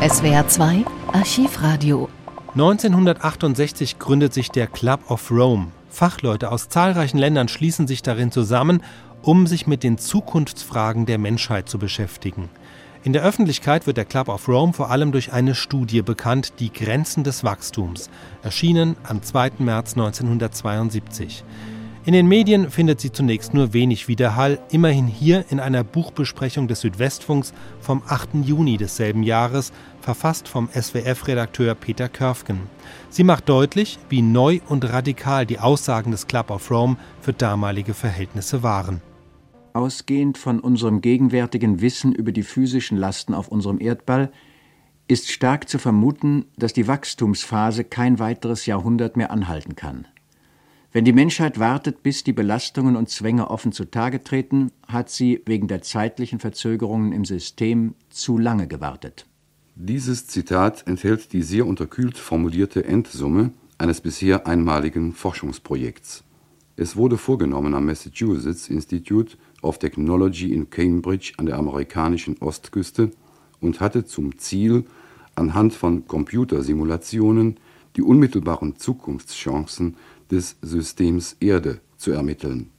SWR 2 Archivradio 1968 gründet sich der Club of Rome. Fachleute aus zahlreichen Ländern schließen sich darin zusammen, um sich mit den Zukunftsfragen der Menschheit zu beschäftigen. In der Öffentlichkeit wird der Club of Rome vor allem durch eine Studie bekannt, Die Grenzen des Wachstums, erschienen am 2. März 1972. In den Medien findet sie zunächst nur wenig Widerhall, immerhin hier in einer Buchbesprechung des Südwestfunks vom 8. Juni desselben Jahres, verfasst vom SWF-Redakteur Peter Körfgen. Sie macht deutlich, wie neu und radikal die Aussagen des Club of Rome für damalige Verhältnisse waren. Ausgehend von unserem gegenwärtigen Wissen über die physischen Lasten auf unserem Erdball ist stark zu vermuten, dass die Wachstumsphase kein weiteres Jahrhundert mehr anhalten kann. Wenn die Menschheit wartet, bis die Belastungen und Zwänge offen zutage treten, hat sie wegen der zeitlichen Verzögerungen im System zu lange gewartet. Dieses Zitat enthält die sehr unterkühlt formulierte Endsumme eines bisher einmaligen Forschungsprojekts. Es wurde vorgenommen am Massachusetts Institute of Technology in Cambridge an der amerikanischen Ostküste und hatte zum Ziel, anhand von Computersimulationen die unmittelbaren Zukunftschancen des Systems Erde zu ermitteln.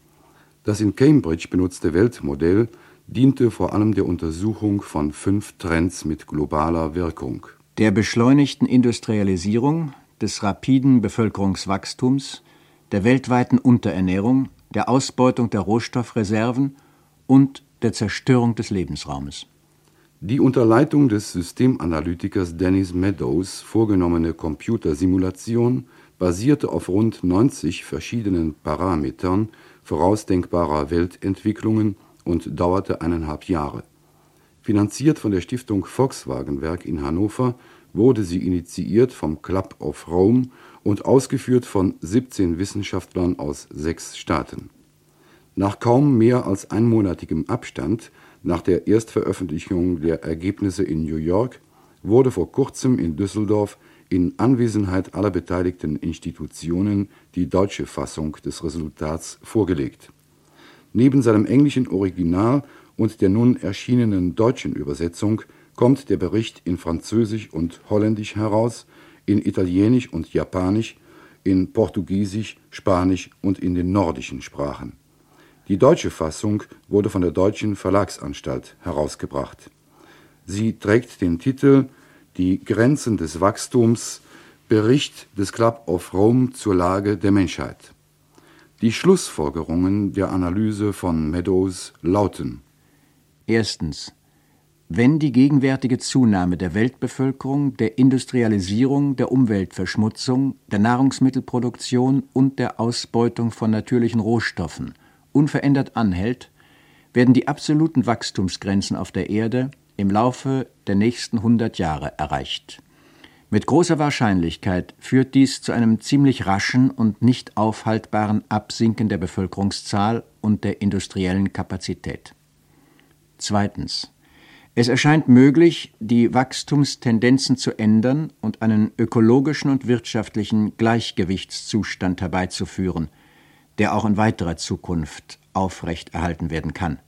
Das in Cambridge benutzte Weltmodell diente vor allem der Untersuchung von fünf Trends mit globaler Wirkung. Der beschleunigten Industrialisierung, des rapiden Bevölkerungswachstums, der weltweiten Unterernährung, der Ausbeutung der Rohstoffreserven und der Zerstörung des Lebensraumes. Die unter Leitung des Systemanalytikers Dennis Meadows vorgenommene Computersimulation basierte auf rund 90 verschiedenen Parametern vorausdenkbarer Weltentwicklungen und dauerte eineinhalb Jahre. Finanziert von der Stiftung Volkswagenwerk in Hannover wurde sie initiiert vom Club of Rome und ausgeführt von 17 Wissenschaftlern aus sechs Staaten. Nach kaum mehr als einmonatigem Abstand nach der Erstveröffentlichung der Ergebnisse in New York wurde vor kurzem in Düsseldorf in Anwesenheit aller beteiligten Institutionen die deutsche Fassung des Resultats vorgelegt. Neben seinem englischen Original und der nun erschienenen deutschen Übersetzung kommt der Bericht in Französisch und Holländisch heraus in Italienisch und Japanisch, in Portugiesisch, Spanisch und in den nordischen Sprachen. Die deutsche Fassung wurde von der Deutschen Verlagsanstalt herausgebracht. Sie trägt den Titel Die Grenzen des Wachstums Bericht des Club of Rome zur Lage der Menschheit. Die Schlussfolgerungen der Analyse von Meadows lauten Erstens wenn die gegenwärtige Zunahme der Weltbevölkerung, der Industrialisierung, der Umweltverschmutzung, der Nahrungsmittelproduktion und der Ausbeutung von natürlichen Rohstoffen unverändert anhält, werden die absoluten Wachstumsgrenzen auf der Erde im Laufe der nächsten 100 Jahre erreicht. Mit großer Wahrscheinlichkeit führt dies zu einem ziemlich raschen und nicht aufhaltbaren Absinken der Bevölkerungszahl und der industriellen Kapazität. Zweitens es erscheint möglich, die Wachstumstendenzen zu ändern und einen ökologischen und wirtschaftlichen Gleichgewichtszustand herbeizuführen, der auch in weiterer Zukunft aufrechterhalten werden kann.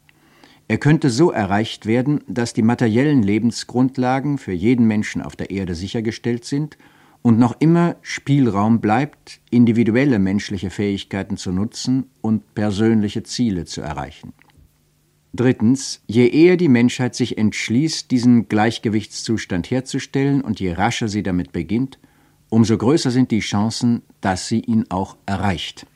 Er könnte so erreicht werden, dass die materiellen Lebensgrundlagen für jeden Menschen auf der Erde sichergestellt sind und noch immer Spielraum bleibt, individuelle menschliche Fähigkeiten zu nutzen und persönliche Ziele zu erreichen. Drittens, je eher die Menschheit sich entschließt, diesen Gleichgewichtszustand herzustellen und je rascher sie damit beginnt, umso größer sind die Chancen, dass sie ihn auch erreicht.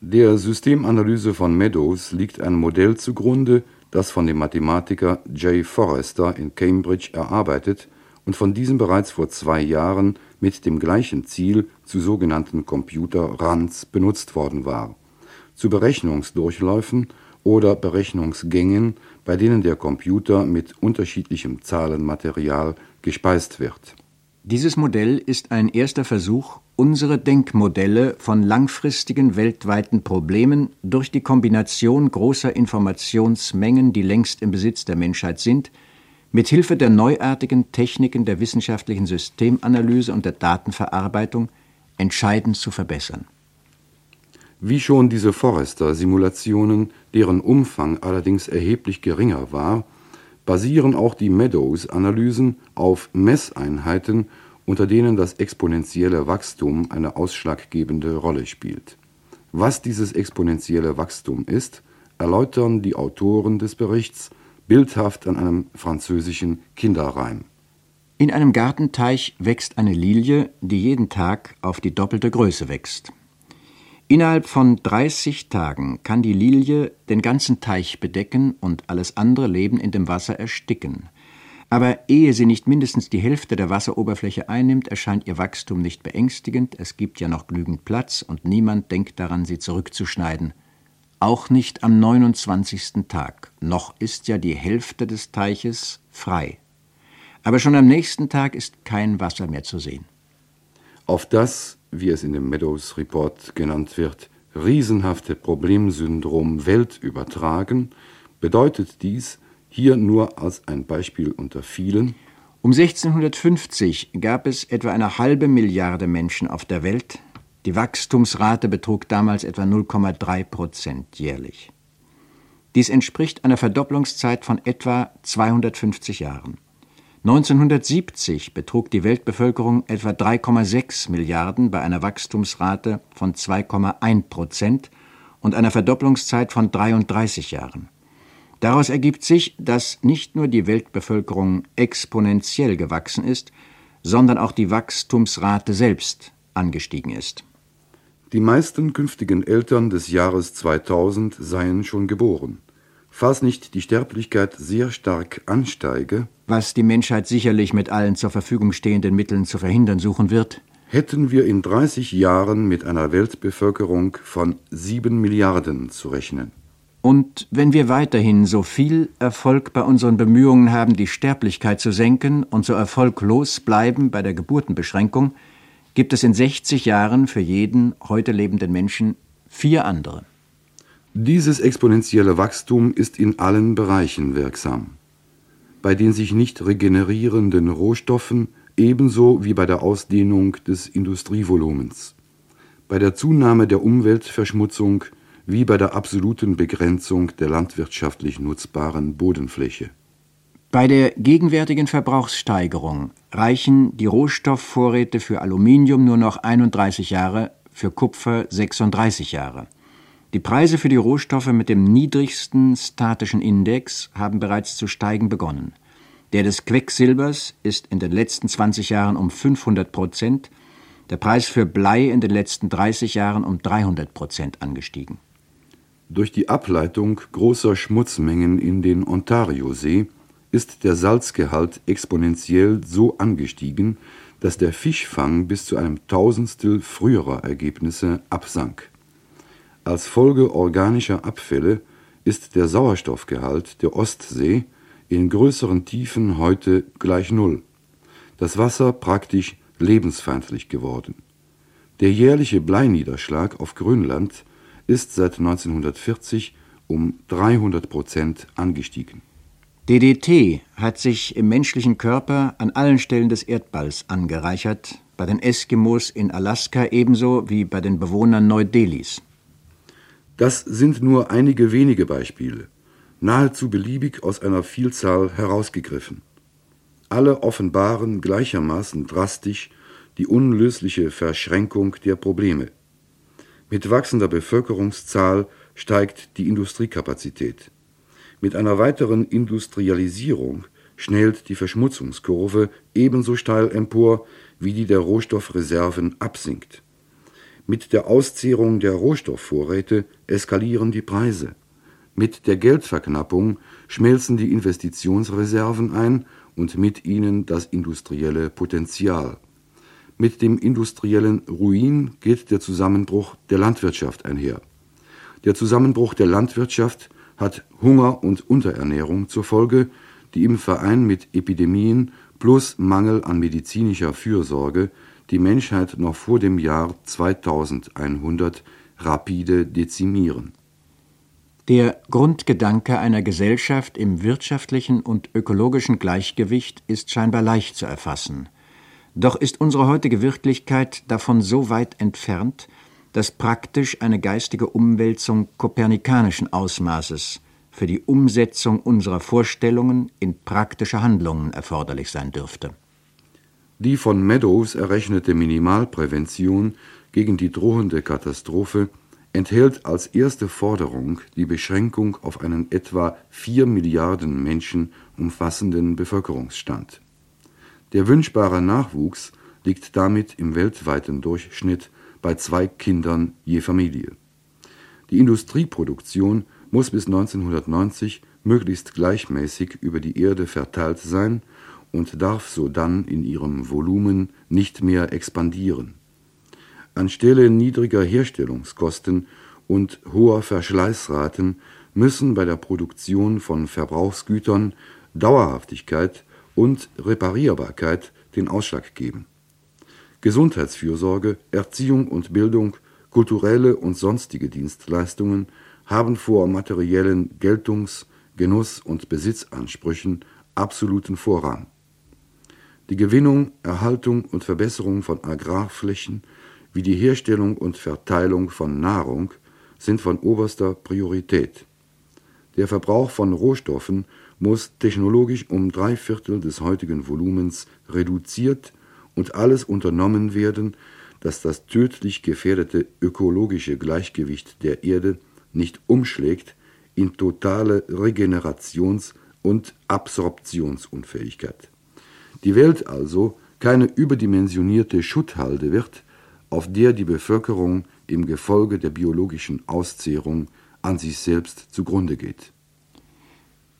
Der Systemanalyse von Meadows liegt ein Modell zugrunde, das von dem Mathematiker Jay Forrester in Cambridge erarbeitet und von diesem bereits vor zwei Jahren mit dem gleichen Ziel zu sogenannten Computer-Runs benutzt worden war. Zu Berechnungsdurchläufen oder Berechnungsgängen, bei denen der Computer mit unterschiedlichem Zahlenmaterial gespeist wird. Dieses Modell ist ein erster Versuch, unsere Denkmodelle von langfristigen weltweiten Problemen durch die Kombination großer Informationsmengen, die längst im Besitz der Menschheit sind, mit Hilfe der neuartigen Techniken der wissenschaftlichen Systemanalyse und der Datenverarbeitung entscheidend zu verbessern. Wie schon diese Forrester-Simulationen, deren Umfang allerdings erheblich geringer war, basieren auch die Meadows-Analysen auf Messeinheiten, unter denen das exponentielle Wachstum eine ausschlaggebende Rolle spielt. Was dieses exponentielle Wachstum ist, erläutern die Autoren des Berichts bildhaft an einem französischen Kinderreim. In einem Gartenteich wächst eine Lilie, die jeden Tag auf die doppelte Größe wächst. Innerhalb von 30 Tagen kann die Lilie den ganzen Teich bedecken und alles andere Leben in dem Wasser ersticken. Aber ehe sie nicht mindestens die Hälfte der Wasseroberfläche einnimmt, erscheint ihr Wachstum nicht beängstigend, es gibt ja noch genügend Platz und niemand denkt daran, sie zurückzuschneiden. Auch nicht am 29. Tag, noch ist ja die Hälfte des Teiches frei. Aber schon am nächsten Tag ist kein Wasser mehr zu sehen. Auf das, wie es in dem Meadows Report genannt wird, riesenhafte Problemsyndrom Welt übertragen, bedeutet dies, hier nur als ein Beispiel unter vielen. Um 1650 gab es etwa eine halbe Milliarde Menschen auf der Welt. Die Wachstumsrate betrug damals etwa 0,3 Prozent jährlich. Dies entspricht einer Verdopplungszeit von etwa 250 Jahren. 1970 betrug die Weltbevölkerung etwa 3,6 Milliarden bei einer Wachstumsrate von 2,1 Prozent und einer Verdopplungszeit von 33 Jahren. Daraus ergibt sich, dass nicht nur die Weltbevölkerung exponentiell gewachsen ist, sondern auch die Wachstumsrate selbst angestiegen ist. Die meisten künftigen Eltern des Jahres 2000 seien schon geboren. Falls nicht die Sterblichkeit sehr stark ansteige, was die Menschheit sicherlich mit allen zur Verfügung stehenden Mitteln zu verhindern suchen wird, hätten wir in 30 Jahren mit einer Weltbevölkerung von 7 Milliarden zu rechnen. Und wenn wir weiterhin so viel Erfolg bei unseren Bemühungen haben, die Sterblichkeit zu senken und so erfolglos bleiben bei der Geburtenbeschränkung, gibt es in 60 Jahren für jeden heute lebenden Menschen vier andere. Dieses exponentielle Wachstum ist in allen Bereichen wirksam. Bei den sich nicht regenerierenden Rohstoffen ebenso wie bei der Ausdehnung des Industrievolumens. Bei der Zunahme der Umweltverschmutzung wie bei der absoluten Begrenzung der landwirtschaftlich nutzbaren Bodenfläche. Bei der gegenwärtigen Verbrauchssteigerung reichen die Rohstoffvorräte für Aluminium nur noch 31 Jahre, für Kupfer 36 Jahre. Die Preise für die Rohstoffe mit dem niedrigsten statischen Index haben bereits zu steigen begonnen. Der des Quecksilbers ist in den letzten 20 Jahren um 500 Prozent, der Preis für Blei in den letzten 30 Jahren um 300 Prozent angestiegen. Durch die Ableitung großer Schmutzmengen in den Ontariosee ist der Salzgehalt exponentiell so angestiegen, dass der Fischfang bis zu einem Tausendstel früherer Ergebnisse absank. Als Folge organischer Abfälle ist der Sauerstoffgehalt der Ostsee in größeren Tiefen heute gleich Null. Das Wasser praktisch lebensfeindlich geworden. Der jährliche Bleiniederschlag auf Grönland ist seit 1940 um 300 Prozent angestiegen. DDT hat sich im menschlichen Körper an allen Stellen des Erdballs angereichert, bei den Eskimos in Alaska ebenso wie bei den Bewohnern Neu-Delis. Das sind nur einige wenige Beispiele, nahezu beliebig aus einer Vielzahl herausgegriffen. Alle offenbaren gleichermaßen drastisch die unlösliche Verschränkung der Probleme. Mit wachsender Bevölkerungszahl steigt die Industriekapazität. Mit einer weiteren Industrialisierung schnellt die Verschmutzungskurve ebenso steil empor, wie die der Rohstoffreserven absinkt. Mit der Auszehrung der Rohstoffvorräte eskalieren die Preise. Mit der Geldverknappung schmelzen die Investitionsreserven ein und mit ihnen das industrielle Potenzial. Mit dem industriellen Ruin geht der Zusammenbruch der Landwirtschaft einher. Der Zusammenbruch der Landwirtschaft hat Hunger und Unterernährung zur Folge, die im Verein mit Epidemien plus Mangel an medizinischer Fürsorge die Menschheit noch vor dem Jahr 2100 rapide dezimieren. Der Grundgedanke einer Gesellschaft im wirtschaftlichen und ökologischen Gleichgewicht ist scheinbar leicht zu erfassen. Doch ist unsere heutige Wirklichkeit davon so weit entfernt, dass praktisch eine geistige Umwälzung kopernikanischen Ausmaßes für die Umsetzung unserer Vorstellungen in praktische Handlungen erforderlich sein dürfte. Die von Meadows errechnete Minimalprävention gegen die drohende Katastrophe enthält als erste Forderung die Beschränkung auf einen etwa vier Milliarden Menschen umfassenden Bevölkerungsstand. Der wünschbare Nachwuchs liegt damit im weltweiten Durchschnitt bei zwei Kindern je Familie. Die Industrieproduktion muss bis 1990 möglichst gleichmäßig über die Erde verteilt sein und darf sodann in ihrem Volumen nicht mehr expandieren. Anstelle niedriger Herstellungskosten und hoher Verschleißraten müssen bei der Produktion von Verbrauchsgütern Dauerhaftigkeit und Reparierbarkeit den Ausschlag geben. Gesundheitsfürsorge, Erziehung und Bildung, kulturelle und sonstige Dienstleistungen haben vor materiellen Geltungs-, Genuss- und Besitzansprüchen absoluten Vorrang. Die Gewinnung, Erhaltung und Verbesserung von Agrarflächen wie die Herstellung und Verteilung von Nahrung sind von oberster Priorität. Der Verbrauch von Rohstoffen muss technologisch um drei Viertel des heutigen Volumens reduziert und alles unternommen werden, dass das tödlich gefährdete ökologische Gleichgewicht der Erde nicht umschlägt in totale Regenerations- und Absorptionsunfähigkeit. Die Welt also keine überdimensionierte Schutthalde wird, auf der die Bevölkerung im Gefolge der biologischen Auszehrung an sich selbst zugrunde geht.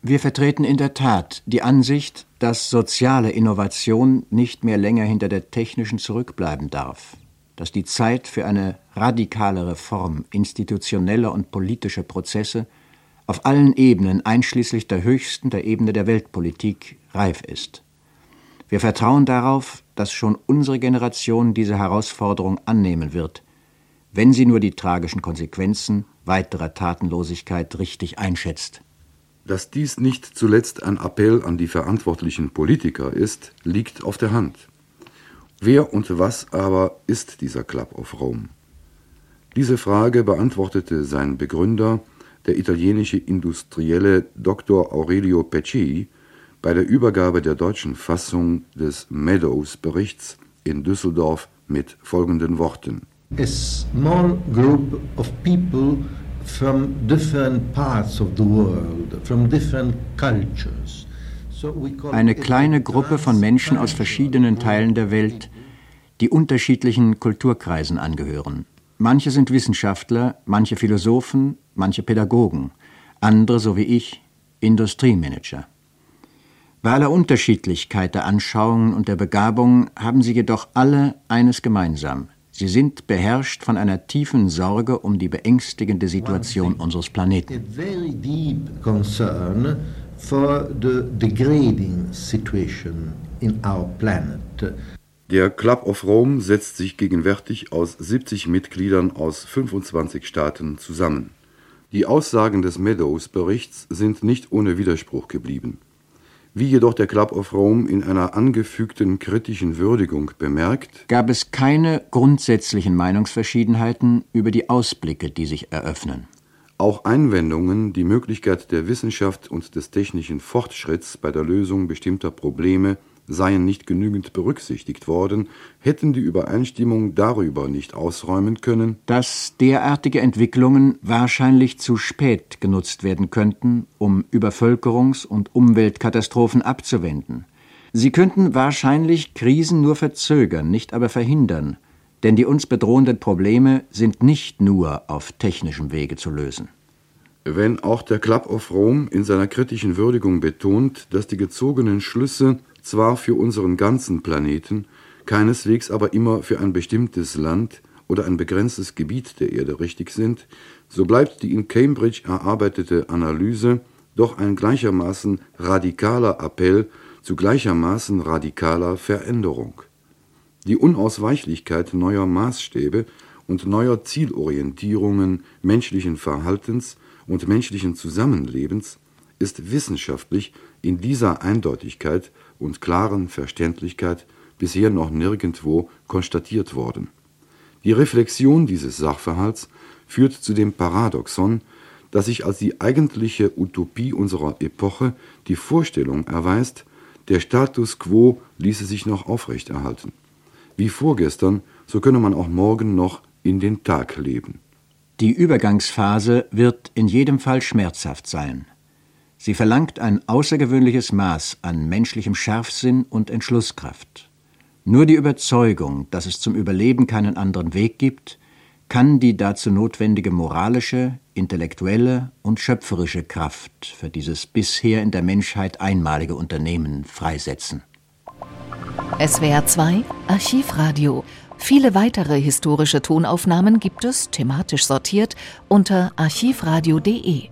Wir vertreten in der Tat die Ansicht, dass soziale Innovation nicht mehr länger hinter der technischen zurückbleiben darf dass die Zeit für eine radikale Reform institutioneller und politischer Prozesse auf allen Ebenen, einschließlich der höchsten, der Ebene der Weltpolitik, reif ist. Wir vertrauen darauf, dass schon unsere Generation diese Herausforderung annehmen wird, wenn sie nur die tragischen Konsequenzen weiterer Tatenlosigkeit richtig einschätzt. Dass dies nicht zuletzt ein Appell an die verantwortlichen Politiker ist, liegt auf der Hand. Wer und was aber ist dieser Club of Rome? Diese Frage beantwortete sein Begründer, der italienische Industrielle Dr. Aurelio Pecci, bei der Übergabe der deutschen Fassung des Meadows-Berichts in Düsseldorf mit folgenden Worten. A small group of people from different parts of the world, from different cultures, eine kleine Gruppe von Menschen aus verschiedenen Teilen der Welt, die unterschiedlichen Kulturkreisen angehören. Manche sind Wissenschaftler, manche Philosophen, manche Pädagogen, andere, so wie ich, Industriemanager. Bei aller Unterschiedlichkeit der Anschauungen und der Begabung haben sie jedoch alle eines gemeinsam. Sie sind beherrscht von einer tiefen Sorge um die beängstigende Situation unseres Planeten for the degrading situation in our planet. Der Club of Rome setzt sich gegenwärtig aus 70 Mitgliedern aus 25 Staaten zusammen. Die Aussagen des Meadows-Berichts sind nicht ohne Widerspruch geblieben. Wie jedoch der Club of Rome in einer angefügten kritischen Würdigung bemerkt, gab es keine grundsätzlichen Meinungsverschiedenheiten über die Ausblicke, die sich eröffnen. Auch Einwendungen, die Möglichkeit der Wissenschaft und des technischen Fortschritts bei der Lösung bestimmter Probleme seien nicht genügend berücksichtigt worden, hätten die Übereinstimmung darüber nicht ausräumen können, dass derartige Entwicklungen wahrscheinlich zu spät genutzt werden könnten, um Übervölkerungs- und Umweltkatastrophen abzuwenden. Sie könnten wahrscheinlich Krisen nur verzögern, nicht aber verhindern, denn die uns bedrohenden Probleme sind nicht nur auf technischem Wege zu lösen. Wenn auch der Club of Rome in seiner kritischen Würdigung betont, dass die gezogenen Schlüsse zwar für unseren ganzen Planeten, keineswegs aber immer für ein bestimmtes Land oder ein begrenztes Gebiet der Erde richtig sind, so bleibt die in Cambridge erarbeitete Analyse doch ein gleichermaßen radikaler Appell zu gleichermaßen radikaler Veränderung. Die Unausweichlichkeit neuer Maßstäbe und neuer Zielorientierungen menschlichen Verhaltens und menschlichen Zusammenlebens ist wissenschaftlich in dieser Eindeutigkeit und klaren Verständlichkeit bisher noch nirgendwo konstatiert worden. Die Reflexion dieses Sachverhalts führt zu dem Paradoxon, dass sich als die eigentliche Utopie unserer Epoche die Vorstellung erweist, der Status quo ließe sich noch aufrechterhalten. Wie vorgestern, so könne man auch morgen noch in den Tag leben. Die Übergangsphase wird in jedem Fall schmerzhaft sein. Sie verlangt ein außergewöhnliches Maß an menschlichem Scharfsinn und Entschlusskraft. Nur die Überzeugung, dass es zum Überleben keinen anderen Weg gibt, kann die dazu notwendige moralische, intellektuelle und schöpferische Kraft für dieses bisher in der Menschheit einmalige Unternehmen freisetzen. SWR 2 Archivradio. Viele weitere historische Tonaufnahmen gibt es, thematisch sortiert, unter archivradio.de.